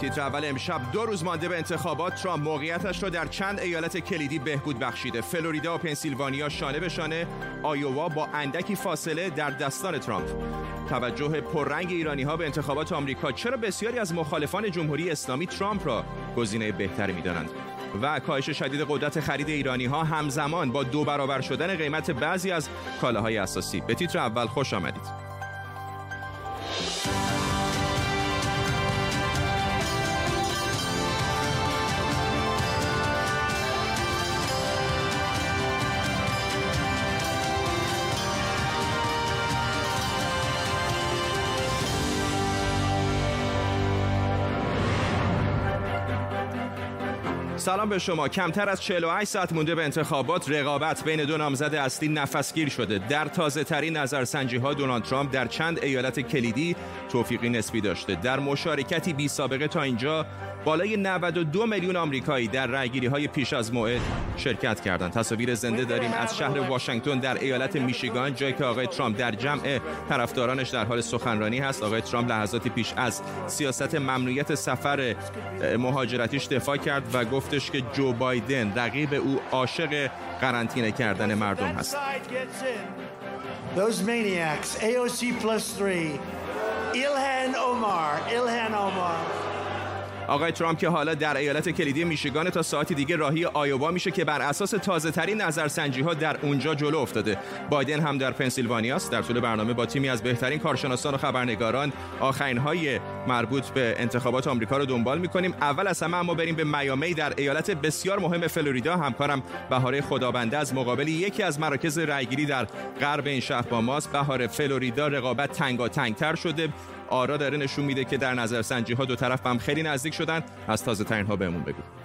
تیتر اول امشب دو روز مانده به انتخابات ترامپ موقعیتش را در چند ایالت کلیدی بهبود بخشیده. فلوریدا و پنسیلوانیا شانه به شانه آیووا با اندکی فاصله در دستان ترامپ. توجه پررنگ ایرانی ها به انتخابات آمریکا. چرا بسیاری از مخالفان جمهوری اسلامی ترامپ را گزینه بهتری می‌دانند؟ و کاهش شدید قدرت خرید ایرانی ها همزمان با دو برابر شدن قیمت بعضی از کالاهای اساسی. به تیتر اول خوش آمدید. سلام به شما. کمتر از 48 ساعت مونده به انتخابات. رقابت بین دو نامزد اصلی نفسگیر شده. در تازه ترین نظرسنجی ها دونالد ترامپ در چند ایالت کلیدی توفیقی نسبی داشته. در مشارکتی بی سابقه تا اینجا بالای 92 میلیون آمریکایی در رأیگیری های پیش از موعد شرکت کردند. تصاویر زنده داریم از شهر واشنگتن در ایالت میشیگان جایی که آقای ترامپ در جمع طرفدارانش در حال سخنرانی هست. آقای ترامپ لحظاتی پیش از سیاست ممنوعیت سفر مهاجرتیش دفاع کرد و گفتش که جو بایدن رقیب او عاشق قرنطینه کردن مردم هست. Those maniacs, AOC Ilhan Omar, Ilhan Omar. آقای ترامپ که حالا در ایالت کلیدی میشیگان تا ساعتی دیگه راهی آیووا میشه که بر اساس تازه ترین نظرسنجی ها در اونجا جلو افتاده. بایدن هم در پنسیلوانیا است. در طول برنامه با تیمی از بهترین کارشناسان و خبرنگاران آخرین های مربوط به انتخابات آمریکا رو دنبال می‌کنیم. اول از همه اما بریم به میامی در ایالت بسیار مهم فلوریدا. همکارم بهاره خدابنده از مقابل یکی از مراکز رأیگیری در غرب این شهر با ماست. بهاره فلوریدا رقابت تنگاتنگتر شده. آرا داره نشون میده که در نظرسنجی ها دو طرف هم خیلی نزدیک شدن. از تازه ترین ها بهمون بگو.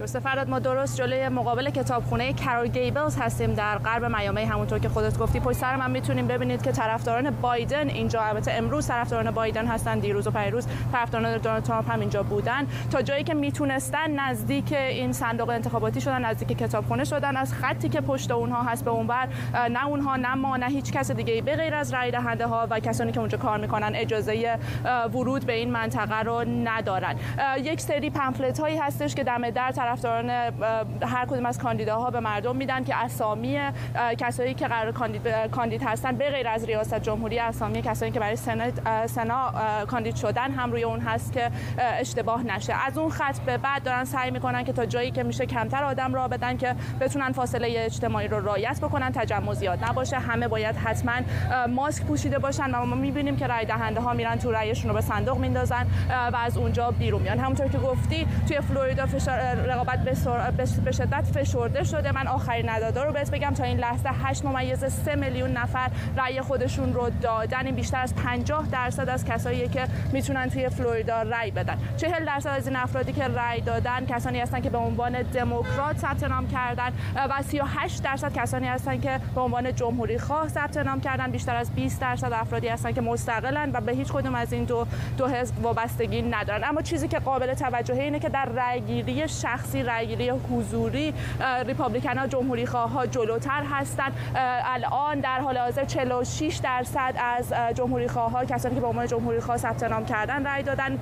درسته فراد ما درست جلوی مقابل کتابخونه کرول گیبلز هستیم در غرب میامی. همونطور که خودت گفتی پشت سر من می‌تونیم ببینید که طرفداران بایدن اینجا. البته امروز طرفداران بایدن هستن دیروز و پیروز طرفداران دونالد ترامپ هم اینجا بودن. تا جایی که می‌تونستن نزدیک این صندوق انتخاباتی شدن نزدیک کتابخونه شدن از خطی که پشت اونها هست به اونور نه اونها نه ما نه هیچ کس دیگه به غیر از رای دهنده ها و کسانی که اونجا کار می‌کنن اجازه ورود به این منطقه رو ندارن. یک سری پمفلت هایی هستش که دم در طرفداران هر کدوم از کاندیداها به مردم میدن که اسامی کسایی که قرار کاندید, کاندید هستن به غیر از ریاست جمهوری اسامی کسایی که برای سنا, سنا کاندید شدن هم روی اون هست که اشتباه نشه. از اون خط به بعد دارن سعی می‌کنن که تا جایی که میشه کمتر آدم را بدن که بتونن فاصله اجتماعی رو رعایت بکنن تجمع زیاد نباشه. همه باید حتما ماسک پوشیده باشن و ما می‌بینیم که رای دهنده ها میرن تو رایشون رو به صندوق میندازن و از اونجا بیرون میان. همونطور که گفتی توی فلوریدا فشار رقابت به شدت فشرده شده. من آخرین ندادا رو بهت بگم تا این لحظه 8 ممیز 3 میلیون نفر رأی خودشون رو دادن. این بیشتر از 50 درصد از کسایی که می‌تونن توی فلوریدا رأی بدن. 40 درصد از این افرادی که رأی دادن کسانی هستن که به عنوان دموکرات ثبت نام کردن و 38 درصد کسانی هستن که به عنوان جمهوری خواه ثبت نام کردن. بیشتر از 20 درصد افرادی هستن که مستقلن و به هیچ کدوم از این دو دو حزب وابستگی ندارن. اما چیزی که قابل توجهه اینه که در رأیگیری شخصی رأیگیری حضوری ریپابلیکن ها جمهوری خواه ها جلوتر هستند. الان در حال حاضر 46 درصد از جمهوری خواه ها کسانی که به عنوان جمهوری خواه ثبت نام کردن رأی دادن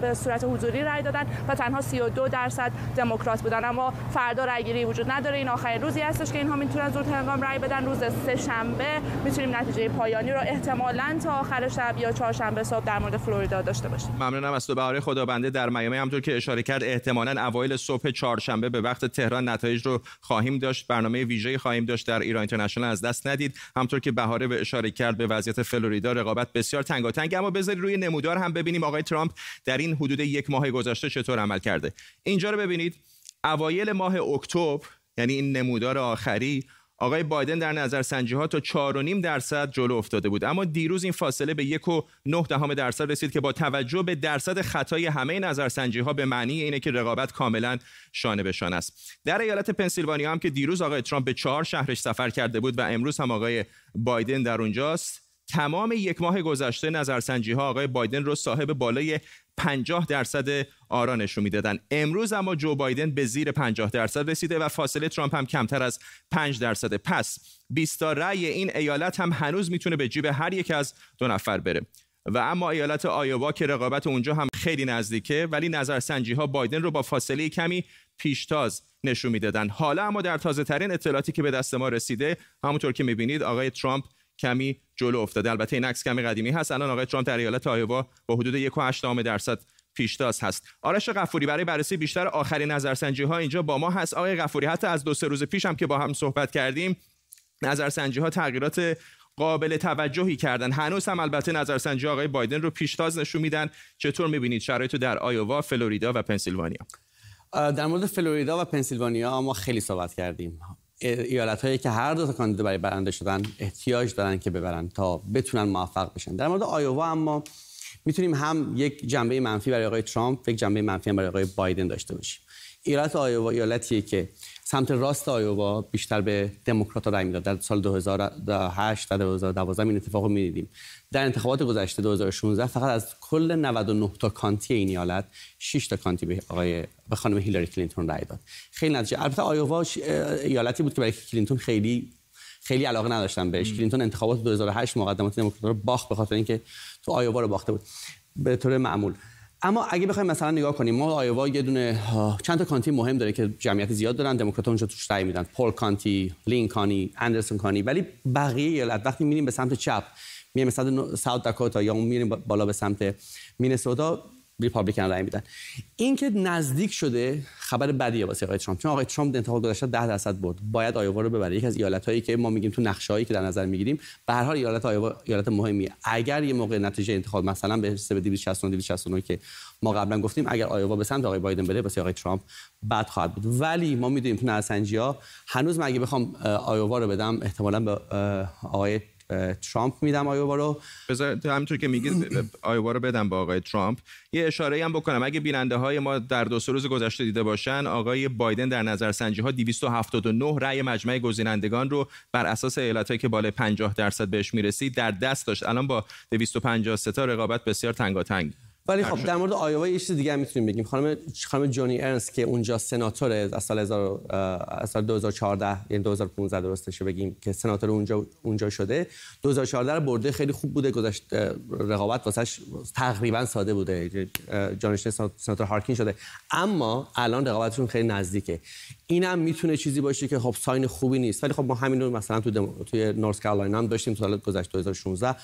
به صورت حضوری رأی دادن و تنها 32 درصد دموکرات بودن. اما فردا رأیگیری وجود نداره. این آخرین روزی هستش که اینها می‌تونن زود هنگام رأی بدن. روز سه شنبه می‌تونیم نتیجه پایانی رو احتمالاً تا آخر شب یا چهارشنبه صبح در مورد فلوریدا داشته باشیم. ممنونم از تو بهاره. خدابنده در میامی همونطور که اشاره کرد احتمالاً اوایل صبح چهارشنبه به وقت تهران نتایج رو خواهیم داشت. برنامه ویژه خواهیم داشت در ایران اینترنشنال از دست ندید. همطور که بهاره به اشاره کرد به وضعیت فلوریدا رقابت بسیار تنگاتنگ اما بذارید روی نمودار هم ببینیم آقای ترامپ در این حدود یک ماه گذشته چطور عمل کرده. اینجا رو ببینید. اوایل ماه اکتبر یعنی این نمودار آخری آقای بایدن در نظرسنجی ها تا 4.5 درصد جلو افتاده بود. اما دیروز این فاصله به 1.9 دهم درصد رسید که با توجه به درصد خطای همه نظرسنجی ها به معنی اینه که رقابت کاملا شانه به شانه است. در ایالت پنسیلوانیا هم که دیروز آقای ترامپ به چهار شهرش سفر کرده بود و امروز هم آقای بایدن در اونجاست تمام یک ماه گذشته نظرسنجی ها آقای بایدن رو صاحب بالای 50 درصد آرا نشون می‌دادن. امروز اما جو بایدن به زیر 50 درصد رسیده و فاصله ترامپ هم کمتر از 5 درصد. پس 20 رأی این ایالت هم هنوز می‌تونه به جیب هر یک از دو نفر بره. و اما ایالت آیووا که رقابت اونجا هم خیلی نزدیکه ولی نظرسنجی ها بایدن رو با فاصله کمی پیشتاز نشون می‌دادن. حالا اما در تازه ترین اطلاعاتی که به دست ما رسیده همونطور که می‌بینید آقای ترامپ کمی جلو افتاده. البته این عکس کمی قدیمی هست. الان آقای ترامپ در ایالت آیوا با حدود 1.8 درصد پیشتاز هست. آرش غفوری برای بررسی بیشتر آخرین نظرسنجی ها اینجا با ما هست. آقای غفوری حتی از دو سه روز پیش هم که با هم صحبت کردیم نظرسنجی ها تغییرات قابل توجهی کردن. هنوز هم البته نظرسنجی آقای بایدن رو پیشتاز نشون میدن. چطور می‌بینید شرایط در آیووا فلوریدا و پنسیلوانیا؟ در مورد فلوریدا و پنسیلوانیا ما خیلی صحبت کردیم. ایالت هایی که هر دو تا کاندیدا برای برنده شدن احتیاج دارن که ببرن تا بتونن موفق بشن. در مورد آیووا اما می‌تونیم هم یک جنبه منفی برای آقای ترامپ یک جنبه منفی هم برای آقای بایدن داشته باشیم. ایالت آیووا ایالتیه که سمت راست آیووا بیشتر به دموکرات رای می‌داد. در سال 2008 و 2012 این اتفاق رو می‌دیدیم. در انتخابات گذشته 2016 فقط از کل 99 تا county این ایالت 6 تا county به آقای به خانم هیلاری کلینتون رای داد. خیلی نتیجه. البته آیووا ایالتی بود که برای کلینتون خیلی خیلی علاقه نداشتن بهش. کلینتون انتخابات 2008 مقدمات دموکرات رو باخت به خاطر اینکه تو آیووا رو باخته بود. به طور معمول. اما اگه بخوایم مثلا نگاه کنیم ما آیوا یه دونه چند تا county مهم داره که جمعیت زیاد دارن دموکرات اونجا توش رای میدن. Polk County Linn County اندرسون County. ولی بقیه ایالت وقتی میریم به سمت چپ میریم مثلا South Dakota یا اون میریم بالا به سمت مینسوتا Republican رای میدن. این که نزدیک شده خبر بدیه واسه آقای ترامپ. چون آقای ترامپ انتخاب گذشته 10 درصد برد. باید آیوا رو ببره. یکی از ایالتایی که ما میگیم تو نقشه که در نظر می‌گیریم به هر حال ایالت آیوا ایالت مهمیه اگر یه موقع نتیجه انتخاب مثلا به حساب 269 269 که ما قبلا گفتیم اگر آیوا به سمت آقای بایدن بره واسه آقای ترامپ بد خواهد بود. ولی ما می‌دونیم تو نرسنجی هنوز من اگه بخوام آیوا رو بدم احتمالاً به آقای ترامپ میدم آیووا رو. بذار همینطور که میگید آیووا رو بدم با آقای ترامپ. یه اشاره هم بکنم. اگه بیننده های ما در دو سه روز گذشته دیده باشن آقای بایدن در نظرسنجی ها 279 رأی مجمع گزینندگان رو بر اساس ایالتایی که بالای 50 درصد بهش می‌رسید در دست داشت. الان با 253 تا رقابت بسیار تنگاتنگ. ولی خب در مورد آیوا یه چیز دیگه هم می‌تونیم بگیم. خانم خانم جونی ارنس که اونجا سناتور از سال 2000 2014 یعنی 2015 درستش بگیم که سناتور اونجا اونجا شده. 2014 رو برده خیلی خوب بوده گذشت رقابت واسش تقریبا ساده بوده. جانشین سناتور هارکین شده. اما الان رقابتشون خیلی نزدیکه. اینم می‌تونه چیزی باشه که خب ساین خوبی نیست. ولی خب ما همین رو مثلا تو توی نورث کارولاینا هم داشتیم سال گذشته 2016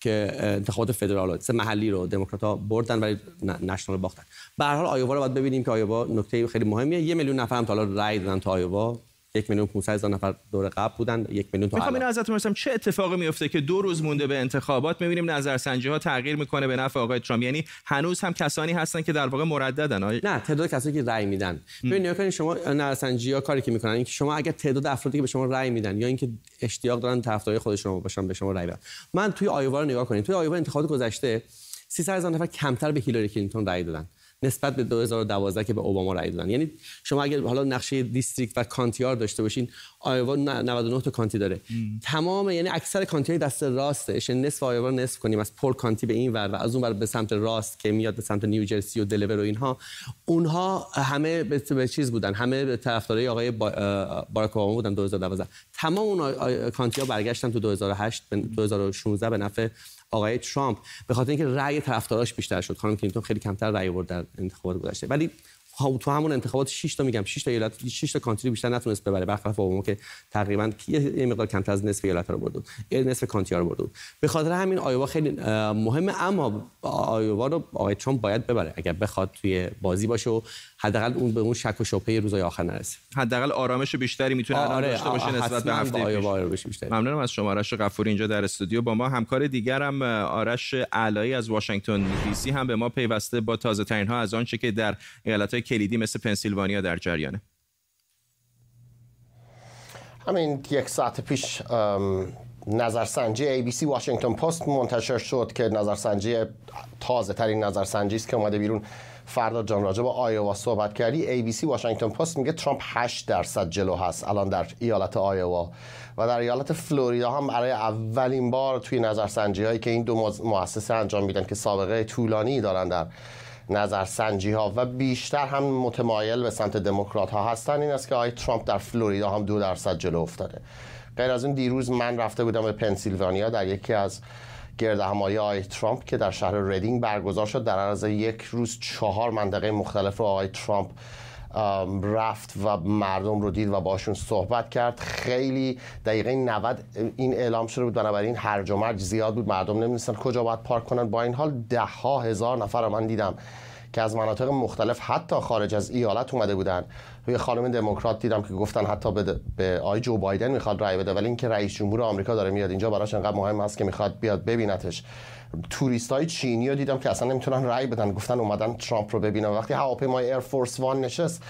که انتخابات فدرال سه محلی رو دموکرات‌ها بردن ولی نشنال باختن. به هر حال آیووا رو باید ببینیم که آیووا نکته خیلی مهمیه. یه میلیون نفر هم تا حالا رأی دادن تا آیووا یک میلیون 500 هزار نفر دور قبل بودن یک میلیون تا می‌خوام اینو ازتون پرسم چه اتفاقی میفته که دو روز مونده به انتخابات؟ می‌بینیم نظرسنجی ها تغییر می‌کنه به نفع آقای ترامپ. یعنی هنوز هم کسانی هستن که در واقع مرددن. آقای... نه تعداد کسانی که رأی میدن. ببینید نگاه شما نظرسنجی ها کاری که می‌کنن اینکه شما اگر تعداد افرادی که به شما رأی میدن یا اینکه اشتیاق دارن طرفدارای خودشون باشن به شما رأی بدن. من توی آیوا رو نگاه کنید توی آیوا انتخابات گذشته 300 هزار نفر کمتر به هیلاری کلینتون رأی دادن. نسبت به 2012 که به اوباما رای دادن. یعنی شما اگر حالا نقشه district و county ها رو داشته باشین آیوا 99 تا county داره. ام. تمام یعنی اکثر county های دست راستش یعنی نصف آیوا نصف کنیم از Polk County به این ور و از اون ور به سمت راست که میاد به سمت نیوجرسی و دلور و اینها. اونها همه به چیز بودن همه به طرفدارای آقای باراک اوباما بودن 2012 تمام اون county ها برگشتن تو 2008 2016 به نفع آقای ترامپ به خاطر اینکه رأی طرفداراش بیشتر شد. خانم کلینتون خیلی کمتر رأی آورد در انتخابات گذشته. ولی تو همون انتخابات 6 تا میگم 6 تا ایالت 6 تا county بیشتر نتونست ببره. برخلاف اوباما که تقریبا یه مقدار کمتر از نصف ایالت رو برد؟ یه نصف county رو برد. به خاطر همین آیوا خیلی مهمه اما آیوا رو آقای ترامپ باید ببره اگر بخواد توی بازی باشه و حداقل اون به اون شک و شبهه روزهای آخر نرسه. حداقل آرامش بیشتری می‌تونه آره داشته باشه نسبت به هفته پیش. ممنونم از شما آرش غفوری اینجا در استودیو. با ما همکار دیگرم آرش علایی از واشنگتن دی سی هم به ما پیوسته با تازه ترین ها از آنچه که در ایالت کلیدی مثل پنسیلوانیا در جریانه. همین یک ساعت پیش نظرسنجی ABC واشنگتن پست منتشر شد که نظرسنجی تازه ترین نظرسنجی است که اومده بیرون. فردا جان راجع با آیوا صحبت کردی. ABC واشنگتن پست میگه ترامپ 8 درصد جلو هست الان در ایالت آیوا و در ایالت فلوریدا هم برای اولین بار توی نظرسنجی هایی که این دو مؤسسه انجام میدن که سابقه طولانی دارن در نظرسنجی ها و بیشتر هم متمایل به سمت دموکرات ها هستن. این است که آقای ترامپ در فلوریدا هم دو درصد جلو افتاده. غیر از اون دیروز من رفته بودم به پنسیلوانیا در یکی از گرد همایی آقای ترامپ که در شهر ریدینگ برگزار شد. در عرض یک روز چهار منطقه مختلف آقای ترامپ رفت و مردم رو دید و باشون صحبت کرد. خیلی دقیقه 90 این اعلام شده بود بنابراین هرج و مرج زیاد بود. مردم نمی‌دونستن کجا باید پارک کنن. با این حال ده ها هزار نفر من دیدم که از مناطق مختلف حتی خارج از ایالت اومده بودن. یه خانم دموکرات دیدم که گفتن حتی به, به آقای جو بایدن می‌خواد رای بده ولی اینکه رئیس جمهور آمریکا داره میاد اینجا براش انقدر مهم است که می‌خواد بیاد ببینتش. توریست های چینی رو دیدم که اصلا نمی‌تونن رای بدن. گفتن اومدن ترامپ رو ببینن. وقتی هواپیمای فورس وان نشست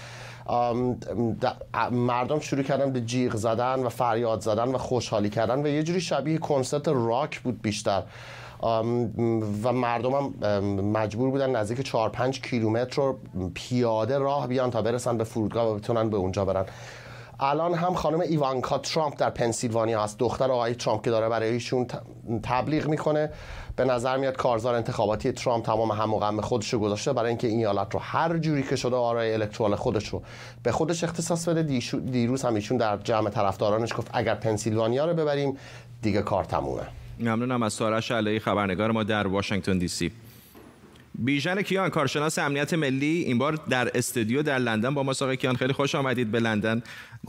مردم شروع کردن به جیغ زدن و فریاد زدن و خوشحالی کردن و یه جوری شبیه کنسرت راک بود بیشتر. و مردم هم مجبور بودن نزدیک 4 5 کیلومتر رو پیاده راه بیان تا برسن به فرودگاه و بتونن به اونجا برن. الان هم خانم ایوانکا ترامپ در پنسیلوانیا هست. دختر آقای ترامپ که داره برای ایشون تبلیغ می‌کنه. به نظر میاد کارزار انتخاباتی ترامپ تمام هم غم خودش رو گذاشته برای اینکه این ایالت رو هر جوری که شده آرای الکترال خودش رو به خودش اختصاص بده. دیروز هم ایشون در جمع طرفدارانش گفت اگر پنسیلوانیا رو ببریم دیگه کار تمومه. ممنونم از سارش علایی خبرنگار ما در واشنگتن دی سی. بیژن کیان کارشناس امنیت ملی این بار در استودیو در لندن با ما آقای کیان. خیلی خوش آمدید به لندن.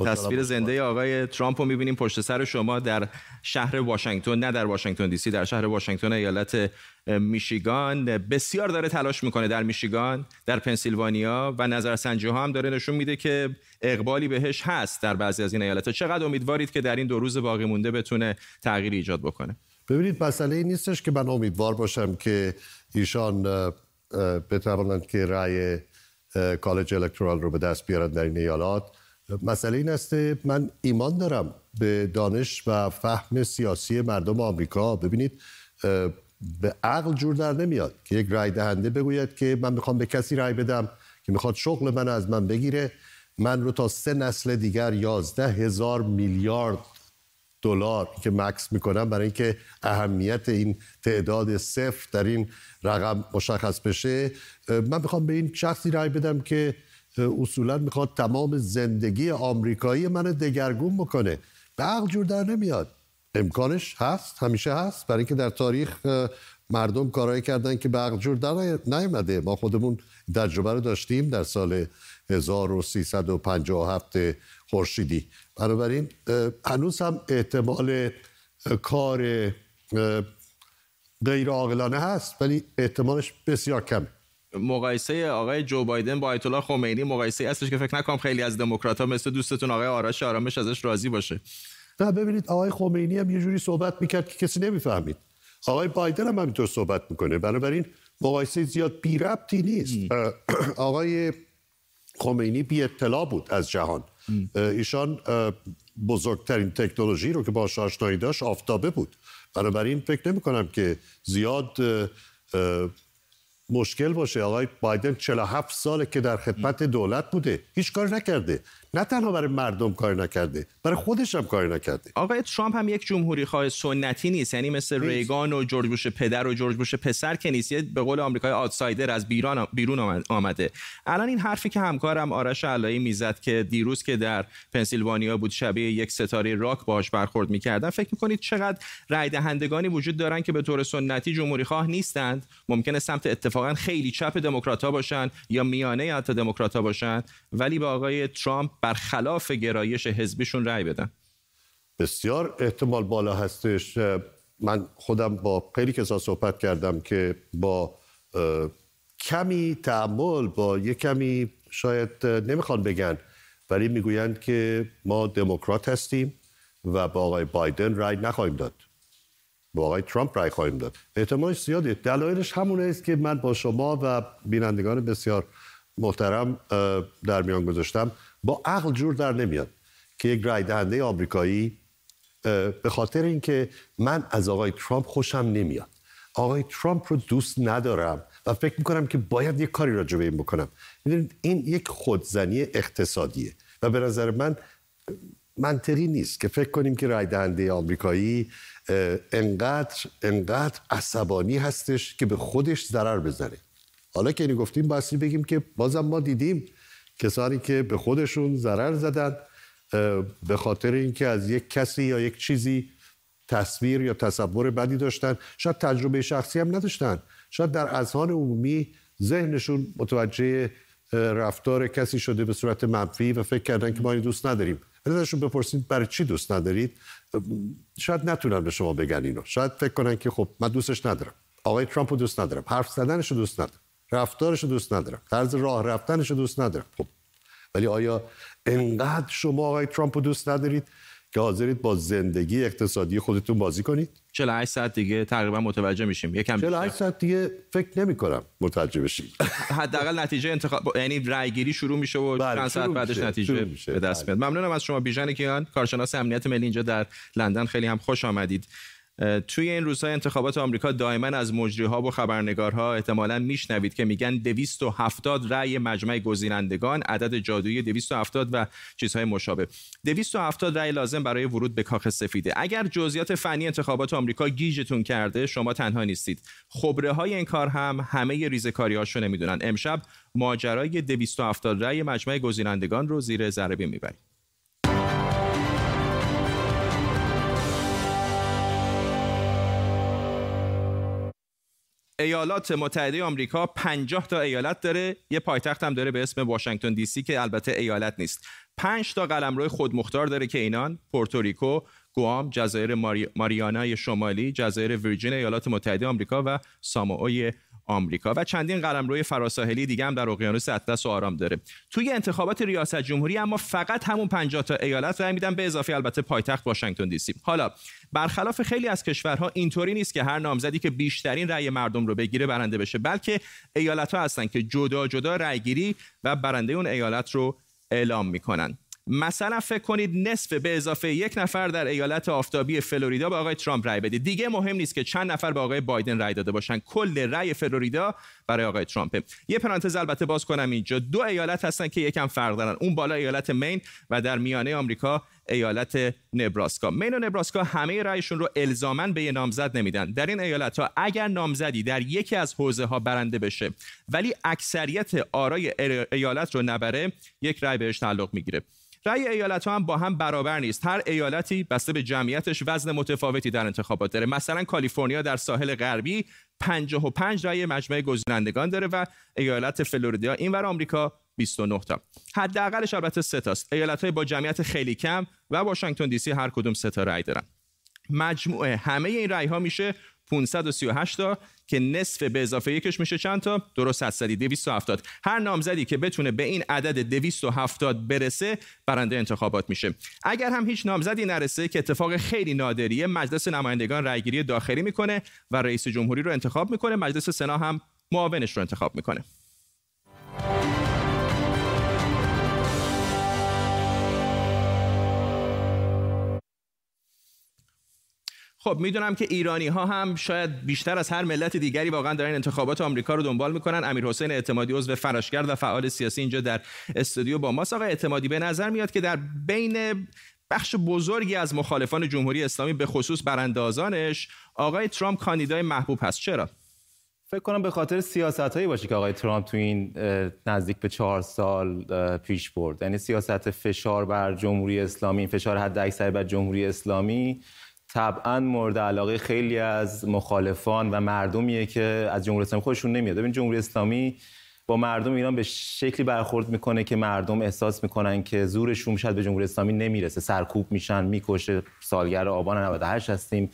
تصویر زنده آقای ترامپ رو می‌بینیم پشت سر شما در شهر واشنگتن نه در واشنگتن دی سی در شهر واشنگتن ایالت میشیگان. بسیار داره تلاش می‌کنه در میشیگان در پنسیلوانیا و نظرسنجی ها هم داره نشون میده که اقبالی بهش هست در بعضی از این ایالت چقدر امیدوارید که در این دو روز باقی مونده بتونه تغییر ایجاد بکنه؟ ببینید مسئله این نیستش که من امیدوار باشم که ایشان بتوانند که رأی کالج الکترال رو به دست بیارن در این ایالات. مسئله این است من ایمان دارم به دانش و فهم سیاسی مردم آمریکا. ببینید به عقل جور در نمیاد که یک رای دهنده بگوید که من می‌خوام به کسی رای بدم که می‌خواد شغل من از من بگیره. من رو تا سه نسل دیگر یازده هزار میلیارد دلار که مکس می‌کنم برای اینکه اهمیت این تعداد صفر در این رقم مشخص بشه. من می‌خوام به این شخصی رای بدم که اصولا می‌خواد تمام زندگی آمریکایی من دگرگون بکنه. به عقل جور در نمیاد. امکانش هست همیشه هست. برای اینکه در تاریخ مردم کارایی کردن که به عقل جور در نیامده. ما خودمون تجربه رو داشتیم در سال 1357 خورشیدی. بنابراین هنوز هم احتمال کار غیر عاقلانه هست ولی احتمالش بسیار کمه. مقایسه آقای جو بایدن با آیت الله خمینی مقایسه هستش که فکر نکنم خیلی از دموکرات ها مثل دوستتون آقای آرش آرامش ازش راضی باشه. نه ببینید آقای خمینی هم یه جوری صحبت می‌کرد که کسی نمی‌فهمید. آقای بایدن هم همینطور صحبت می‌کنه. بنابراین مقایسه زیاد بی ربطی نیست آقای خمینی بی اطلاع بود از جهان. ایشان بزرگترین تکنولوژی رو که با آشنایی داشت آفتابه بود. بنابراین فکر نمی کنم که زیاد مشکل باشه. آقای بایدن 47 ساله که در خدمت دولت بوده. هیچ کار نکرده. نه تنها برای مردم کار نکرده برای خودش هم کار نکرده. آقای ترامپ هم یک جمهوری خواه سنتی نیست یعنی مثل ریگان و جورج بوش پدر و جورج بوش پسر که نیست به قول آمریکای آتسایدر از بیرون بیرون آمده. الان این حرفی که همکارم آرش علایی می‌زد که دیروز که در پنسیلوانیا بود شبیه یک ستاره راک باش برخورد می‌کردن فکر می‌کنید چقدر رای دهندگانی وجود دارن که به طور سنتی جمهوری خواه نیستند؟ ممکنه سمت اتفاقا خیلی چپ دموکرات باشن یا میانه حتی دموکرات باشن ولی به آقای ترامپ برخلاف گرایش حزبیشون رأی بدن. بسیار احتمال بالا هستش. من خودم با خیلی کسا صحبت کردم که با کمی تعمل با یک کمی شاید نمی‌خوان بگن ولی می‌گویند که ما دموکرات هستیم و با آقای بایدن رای نخواهیم داد. با آقای ترامپ رای خواهیم داد. احتمالش زیاده. دلایلش همونه است که من با شما و بینندگان بسیار محترم در میان گذاشتم. با عقل جور در نمیاد که یک رای دهنده آمریکایی به خاطر اینکه من از آقای ترامپ خوشم نمیاد. آقای ترامپ رو دوست ندارم و فکر می‌کنم که باید یک کاری راجع به این بکنم. می‌دونید این یک خودزنی اقتصادیه و به نظر من منطقی نیست که فکر کنیم که رای دهنده آمریکایی انقدر انقدر عصبانی هستش که به خودش ضرر بزنه. حالا که اینو گفتیم باسی بگیم که بازم ما دیدیم کسانی که به خودشون ضرر زدن به خاطر اینکه از یک کسی یا یک چیزی تصویر یا تصور بدی داشتن. شاید تجربه شخصی هم نداشتن. شاید در اذهان عمومی ذهنشون متوجه رفتار کسی شده به صورت منفی و فکر کردن که ما این دوست نداریم. ازشون بپرسید برای چی دوست ندارید؟ شاید نتونن به شما بگن اینو. شاید فکر کنن که خب من دوستش ندارم. آقای ترامپ رو دوست ندارم. حرف زدنش رو دوست ندارم. رفتارش رو دوست ندارم. طرز راه رفتنش رو دوست ندارم. خب. ولی آیا انقدر شما آقای ترامپ رو دوست ندارید که حاضرید با زندگی اقتصادی خودتون بازی کنید؟ 48 ساعت دیگه تقریبا متوجه میشیم. یکم 48 ساعت دیگه فکر نمی کنم متوجه بشید حداقل نتیجه انتخاب یعنی رای گیری شروع میشه و بله، چند ساعت بعدش نتیجه. به دست بله. میاد ممنونم از شما بیژن کیان. کارشناس امنیت ملی اینجا در لندن. خیلی هم خوش آمدید. توی این روزهای انتخابات آمریکا دائما از مجریها و خبرنگارها احتمالاً میشنوید که میگن 270 رأی مجمع گزینندگان عدد جادویی 270 و چیزهای مشابه. 270 رأی لازم برای ورود به کاخ سفیده. اگر جزئیات فنی انتخابات آمریکا گیجتون کرده شما تنها نیستید. خبره های این کار هم همه ریزکاری هاشو نمی‌دونن. امشب ماجرای 270 رأی مجمع گزینندگان رو زیر ذره می‌بریم. ایالات متحده آمریکا 50 تا ایالت داره. یه پایتخت هم داره به اسم واشنگتن دی سی که البته ایالت نیست. 5 تا قلمرو خودمختار داره که اینان پورتوریکو گوام جزایر ماری... ماریانای شمالی جزایر ویرجین ایالات متحده آمریکا و ساموئوی آمریکا و چندین قلمروی فراساحلی دیگه هم در اقیانوس اطلس و آرام داره. توی انتخابات ریاست جمهوری اما فقط همون 50 تا ایالت رای میدن به اضافه البته پایتخت واشنگتن دی سی. حالا برخلاف خیلی از کشورها اینطوری نیست که هر نامزدی که بیشترین رأی مردم رو بگیره برنده بشه بلکه ایالت ها هستن که جدا جدا رأیگیری و برنده اون ایالت رو اعلام می‌کنن. مثلا فکر کنید نصف به اضافه یک نفر در ایالت آفتابی فلوریدا به آقای ترامپ رای بده دیگه مهم نیست که چند نفر به آقای بایدن رای داده باشن. کل رای فلوریدا برای آقای ترامپ. یه پرانتز البته باز کنم اینجا. دو ایالت هستن که یکم فرق دارن. اون بالا ایالت مین و در میانه آمریکا ایالت نبراسکا. مین و نبراسکا همه رایشون رو الزاما به یه نامزد نمیدن. در این ایالت ها اگر نامزدی در یکی از حوزه ها برنده بشه ولی اکثریت آرای ایالت رو نبره یک رای بهش تعلق می‌گیره. رأی ایالت ها هم با هم برابر نیست. هر ایالتی بسته به جمعیتش وزن متفاوتی در انتخابات داره. مثلا کالیفرنیا در ساحل غربی 55 رأی مجمع گزینندگان داره و ایالت فلوریدا اینور آمریکا 29 تا. حداقلش البته سه تاست. ایالت های با جمعیت خیلی کم و واشنگتن دی سی هر کدوم سه تا رأی دارن. مجموعه همه این رأی ها میشه 538 تا که نصف به اضافه یکش میشه چند تا؟ درست حد زدی 270 هر نامزدی که بتونه به این عدد 270 برسه برنده انتخابات میشه. اگر هم هیچ نامزدی نرسه که اتفاق خیلی نادریه مجلس نمایندگان رأیگیری داخلی می‌کنه و رئیس جمهوری رو انتخاب می‌کنه مجلس سنا هم معاونش رو انتخاب می‌کنه. خب می‌دونم که ایرانی ها هم شاید بیشتر از هر ملت دیگری واقعا دارن انتخابات آمریکا رو دنبال می‌کنن. امیر حسین اعتمادی عضو فراشگرد و فعال سیاسی اینجا در استودیو با ماست. آقای اعتمادی به نظر میاد که در بین بخش بزرگی از مخالفان جمهوری اسلامی به خصوص براندازانش آقای ترامپ کاندیدای محبوب هست. چرا؟ فکر کنم به خاطر سیاست هایی باشه که آقای ترامپ تو این نزدیک به چهار سال پیش برد. یعنی سیاست فشار بر جمهوری اسلامی فشار حد اکثر بر جمهوری اسلامی. طبعا مورد علاقه خیلی از مخالفان و مردمیه که از جمهوری اسلامی خودشون نمیاد. ببین جمهوری اسلامی با مردم ایران به شکلی برخورد می‌کنه که مردم احساس می‌کنن که زورشون شاید به جمهوری اسلامی نمی‌رسه. سرکوب میشن می‌کشه سالگرد آبان 98 هستیم.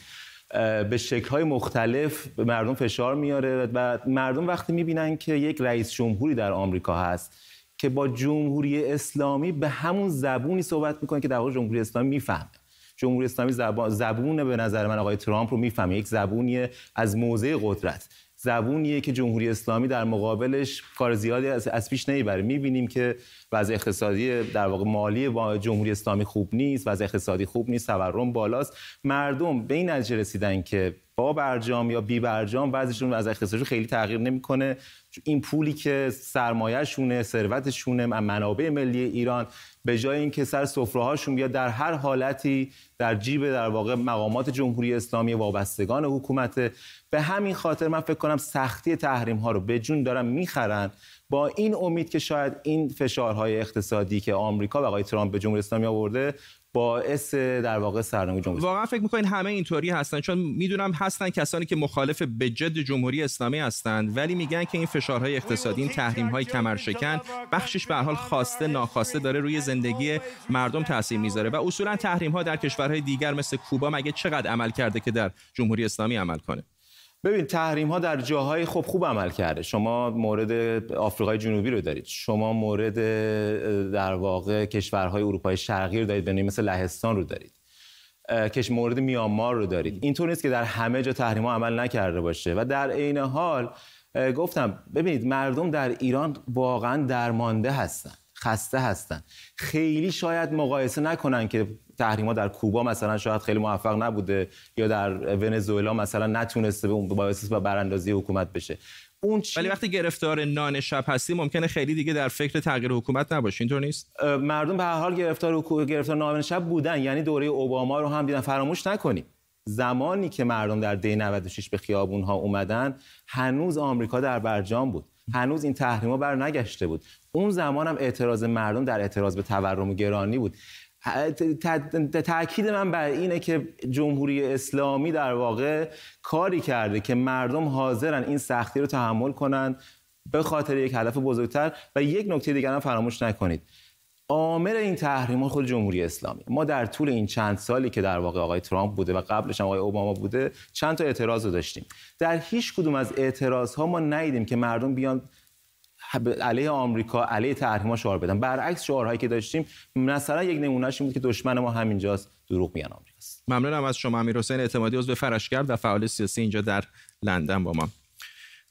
به شکل‌های مختلف به مردم فشار میاره و مردم وقتی می‌بینن که یک رئیس جمهوری در آمریکا هست که با جمهوری اسلامی به همون زبونی صحبت می‌کنه که در واقع جمهوری اسلامی می‌فهمه. جمهوری اسلامی زبون به نظر من آقای ترامپ رو می‌فهمه. یک زبونی از موضع قدرت. زبونیه که جمهوری اسلامی در مقابلش کار زیادی از پیش نمی‌بره می‌بینیم که وضع اقتصادی در واقع مالی جمهوری اسلامی خوب نیست وضع اقتصادی خوب نیست تورم بالاست. مردم به این نتیجه رسیدن که با برجام یا بی برجام وضعشون از اقتصادی خیلی تغییر نمی‌کنه. این پولی که سرمایه‌شونه ثروتشونه منابع ملی ایران به جای اینکه سر سفره‌هاشون بیاد در هر حالتی در جیب در واقع مقامات جمهوری اسلامی وابستگان حکومت به همین خاطر من فکر کنم سختی تحریم ها رو به جون دارن می‌خرن. با این امید که شاید این فشارهای اقتصادی که آمریکا و آقای ترامپ به جمهوری اسلامی آورده باعث در واقع سرنگونی جمهوری واقعا فکر می‌کنین همه اینطوری هستن؟ چون می‌دونم هستن کسانی که مخالف به جد جمهوری اسلامی هستند ولی میگن که این فشارهای اقتصادی این تحریم های کمرشکن بخشش به حال خواسته ناخواسته داره روی زندگی مردم تاثیر می‌ذاره و اصولا تحریم ها در کشورهای دیگر مثل کوبا مگه چقدر عمل کرده که در جمهوری اسلامی عمل کنه؟ ببین تحریم ها در جاهای خوب خوب عمل کرده. شما مورد آفریقای جنوبی رو دارید. شما مورد در واقع کشورهای اروپای شرقی رو دارید. به مثل لهستان رو دارید. کش مورد میانمار رو دارید. اینطور نیست که در همه جا تحریم ها عمل نکرده باشه. و در عین حال گفتم ببینید مردم در ایران واقعا درمانده هستن. خسته هستن. خیلی شاید مقایسه نکنن که تحریما در کوبا مثلا شاید خیلی موفق نبوده یا در ونزوئلا مثلا نتونسته به اون باعث و براندازی حکومت بشه. اون چی... ولی وقتی گرفتار نان شب هستی ممکنه خیلی دیگه در فکر تغییر حکومت نباشی اینطور نیست؟ مردم به هر حال گرفتار گرفتار نان شب بودن. یعنی دوره اوباما رو هم دیدن. فراموش نکنیم. زمانی که مردم در دی 96 به خیابون ها اومدن هنوز آمریکا در برجام بود. هنوز این تحریما بر نگشته بود. اون زمان هم اعتراض مردم در اعتراض به تورم و گرانی بود. تاکید من بر اینه که جمهوری اسلامی در واقع کاری کرده که مردم حاضرن این سختی رو تحمل کنند به خاطر یک هدف بزرگتر و یک نکته دیگر هم فراموش نکنید. عامل این تحریم خود جمهوری اسلامی. ما در طول این چند سالی که در واقع آقای ترامپ بوده و قبلش هم آقای اوباما بوده چند تا اعتراض رو داشتیم. در هیچ کدوم از اعتراض ها ما ندیدیم که مردم بیان علیه آمریکا علیه تحریم‌ها شعار بدن. برعکس شعارهایی که داشتیم مثلا یک نمونهش بود که دشمن ما همینجاست دروغ میگن آمریکاست. ممنونم از شما امیر حسین اعتمادی عضو فرشگرد و فعال سیاسی اینجا در لندن با ما.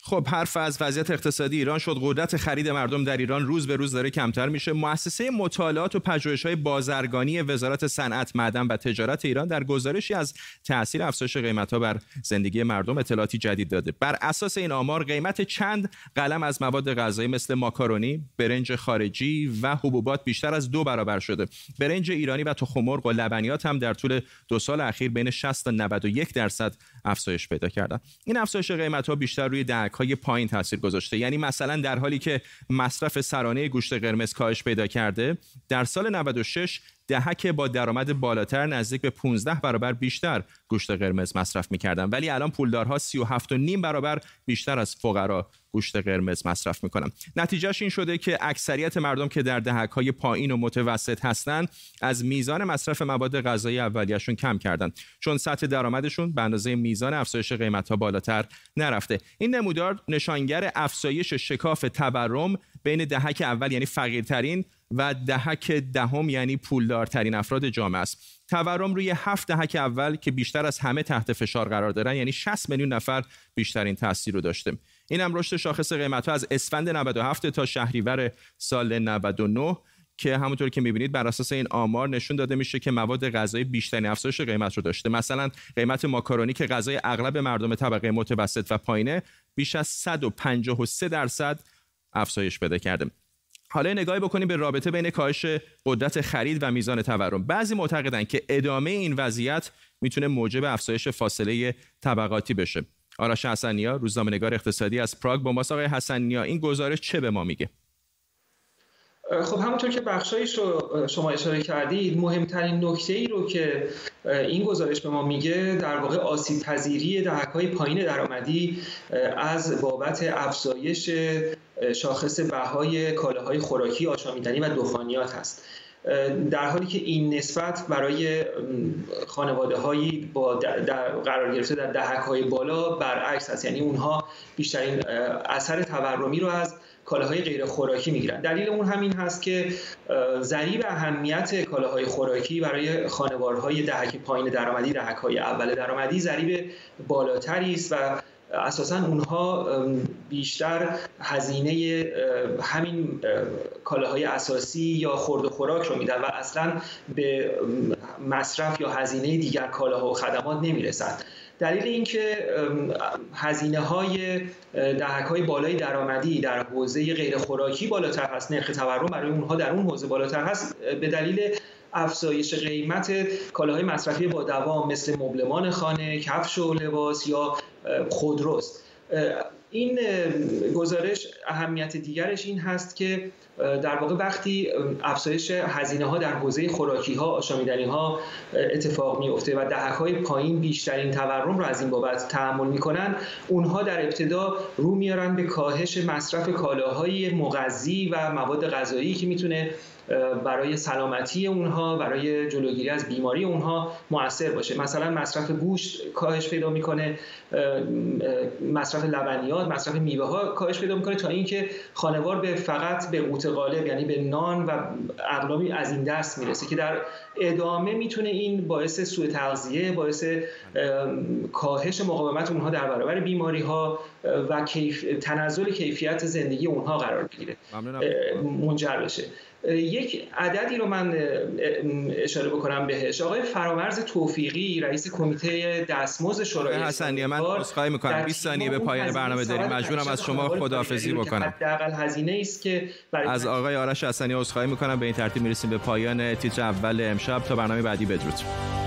خب حرف از وضعیت اقتصادی ایران شد. قدرت خرید مردم در ایران روز به روز داره کمتر میشه. مؤسسه مطالعات و پژوهش‌های بازرگانی وزارت صنعت معدن و تجارت ایران در گزارشی از تاثیر افزایش قیمت‌ها بر زندگی مردم اطلاعاتی جدید داده. بر اساس این آمار قیمت چند قلم از مواد غذایی مثل ماکارونی برنج خارجی و حبوبات بیشتر از دو برابر شده. برنج ایرانی و تخم مرغ و لبنیات هم در طول دو سال اخیر بین 60 تا 91 درصد افزایش پیدا کردن. این افزایش قیمت‌ها بیشتر روی های پایین تاثیر گذاشته. یعنی مثلا در حالی که مصرف سرانه گوشت قرمز کاهش پیدا کرده در سال 96 دهک با درآمد بالاتر نزدیک به 15 برابر بیشتر گوشت قرمز مصرف می‌کردن. ولی الان پولدارها 37 و نیم برابر بیشتر از فقرا گوشت قرمز مصرف می‌کنن نتیجهش این شده که اکثریت مردم که در دهک های پایین و متوسط هستند از میزان مصرف مواد غذایی اولیهشون کم کردن. چون سطح درآمدشون به اندازه میزان افزایش قیمت ها بالاتر نرفته. این نمودار نشانگر افزایش شکاف تورم بین دهک اول یعنی فقیرترین و دهک دهم یعنی پولدارترین افراد جامعه است. تورم روی هفت دهک اول که بیشتر از همه تحت فشار قرار دارن یعنی 60 میلیون نفر بیشترین تاثیر رو داشته. این هم رشد شاخص قیمت ها از اسفند 97 تا شهریور سال 99 که همونطور که می‌بینید بر اساس این آمار نشون داده میشه که مواد غذایی بیشترین افزایش قیمت رو داشته. مثلا قیمت ماکارونی که غذای اغلب مردم طبقه متوسط و پایینه بیش از 153 درصد افزایش پیدا کرده. حالا نگاهی بکنیم به رابطه بین کاهش قدرت خرید و میزان تورم. بعضی معتقدند که ادامه این وضعیت می‌تونه موجب افزایش فاصله طبقاتی بشه. آرش حسنیا روزنامه‌نگار اقتصادی از پراگ با ماست. آقای حسنیا این گزارش چه به ما میگه؟ خب همونطور که بخشایش رو شما اشاره کردید مهمترین نکته ای رو که این گزارش به ما میگه در واقع آسیب پذیری دهک های پایین درآمدی از بابت افزایش شاخص بهای کالاهای خوراکی آشامیدنی و دخانیات هست. در حالی که این نسبت برای خانواده هایی با در قرار گرفته در دهک های بالا برعکس هست یعنی اونها بیشترین اثر تورمی رو از کالاهای غیر خوراکی می‌گیرن. دلیل اون همین هست که ضریب اهمیت کالاهای خوراکی برای خانوارهای دهک پایین درآمدی دهک های اول درآمدی ضریب بالاتری است و اساسا اونها بیشتر هزینه همین کالاهای اساسی یا خورد و خوراک رو میدن و اصلا به مصرف یا هزینه دیگر کالاها و خدمات نمی‌رسند دلیل اینکه هزینه های دهک های بالای درآمدی در حوزه غیر خوراکی بالاتر هست نرخ تورم برای اونها در اون حوزه بالاتر هست به دلیل افزایش قیمت کالاهای مصرفی با دوام مثل مبلمان خانه، کفش و لباس یا خودروست. این گزارش اهمیت دیگرش این هست که در واقع وقتی افزایش هزینه ها در حوزه خوراکی ها آشامیدنی ها اتفاق میفته و دهک های پایین بیشترین تورم رو از این بابت تحمل می‌کنن اونها در ابتدا رو میارن به کاهش مصرف کالاهای مغذی و مواد غذایی که می‌تونه برای سلامتی اونها برای جلوگیری از بیماری اونها موثر باشه. مثلا مصرف گوشت کاهش پیدا می‌کنه مصرف لبنیات مصرف میوه ها کاهش پیدا می‌کنه تا اینکه خانوار به فقط به قوت غالب یعنی به نان و اقلامی از این دست می‌رسه که در ادامه می‌تونه این باعث سوء تغذیه باعث کاهش مقاومت اونها در برابر بیماری ها و کیف... تنزل کیفیت زندگی اونها قرار بگیره. منجر بشه. یک عددی رو من اشاره بکنم بهش. آقای فرامرز توفیقی رئیس کمیته دستمزد شورای حسنی من عذرخواهی می‌کنم. 20 ثانیه به پایان برنامه داریم. مجبورم از شما خداحافظی بکنم. حداقل هزینه است که از آقای آرش حسنی عذرخواهی می‌کنم. به این ترتیب می‌رسیم به پایان تیتر اول امشب. تا برنامه بعدی بدرود.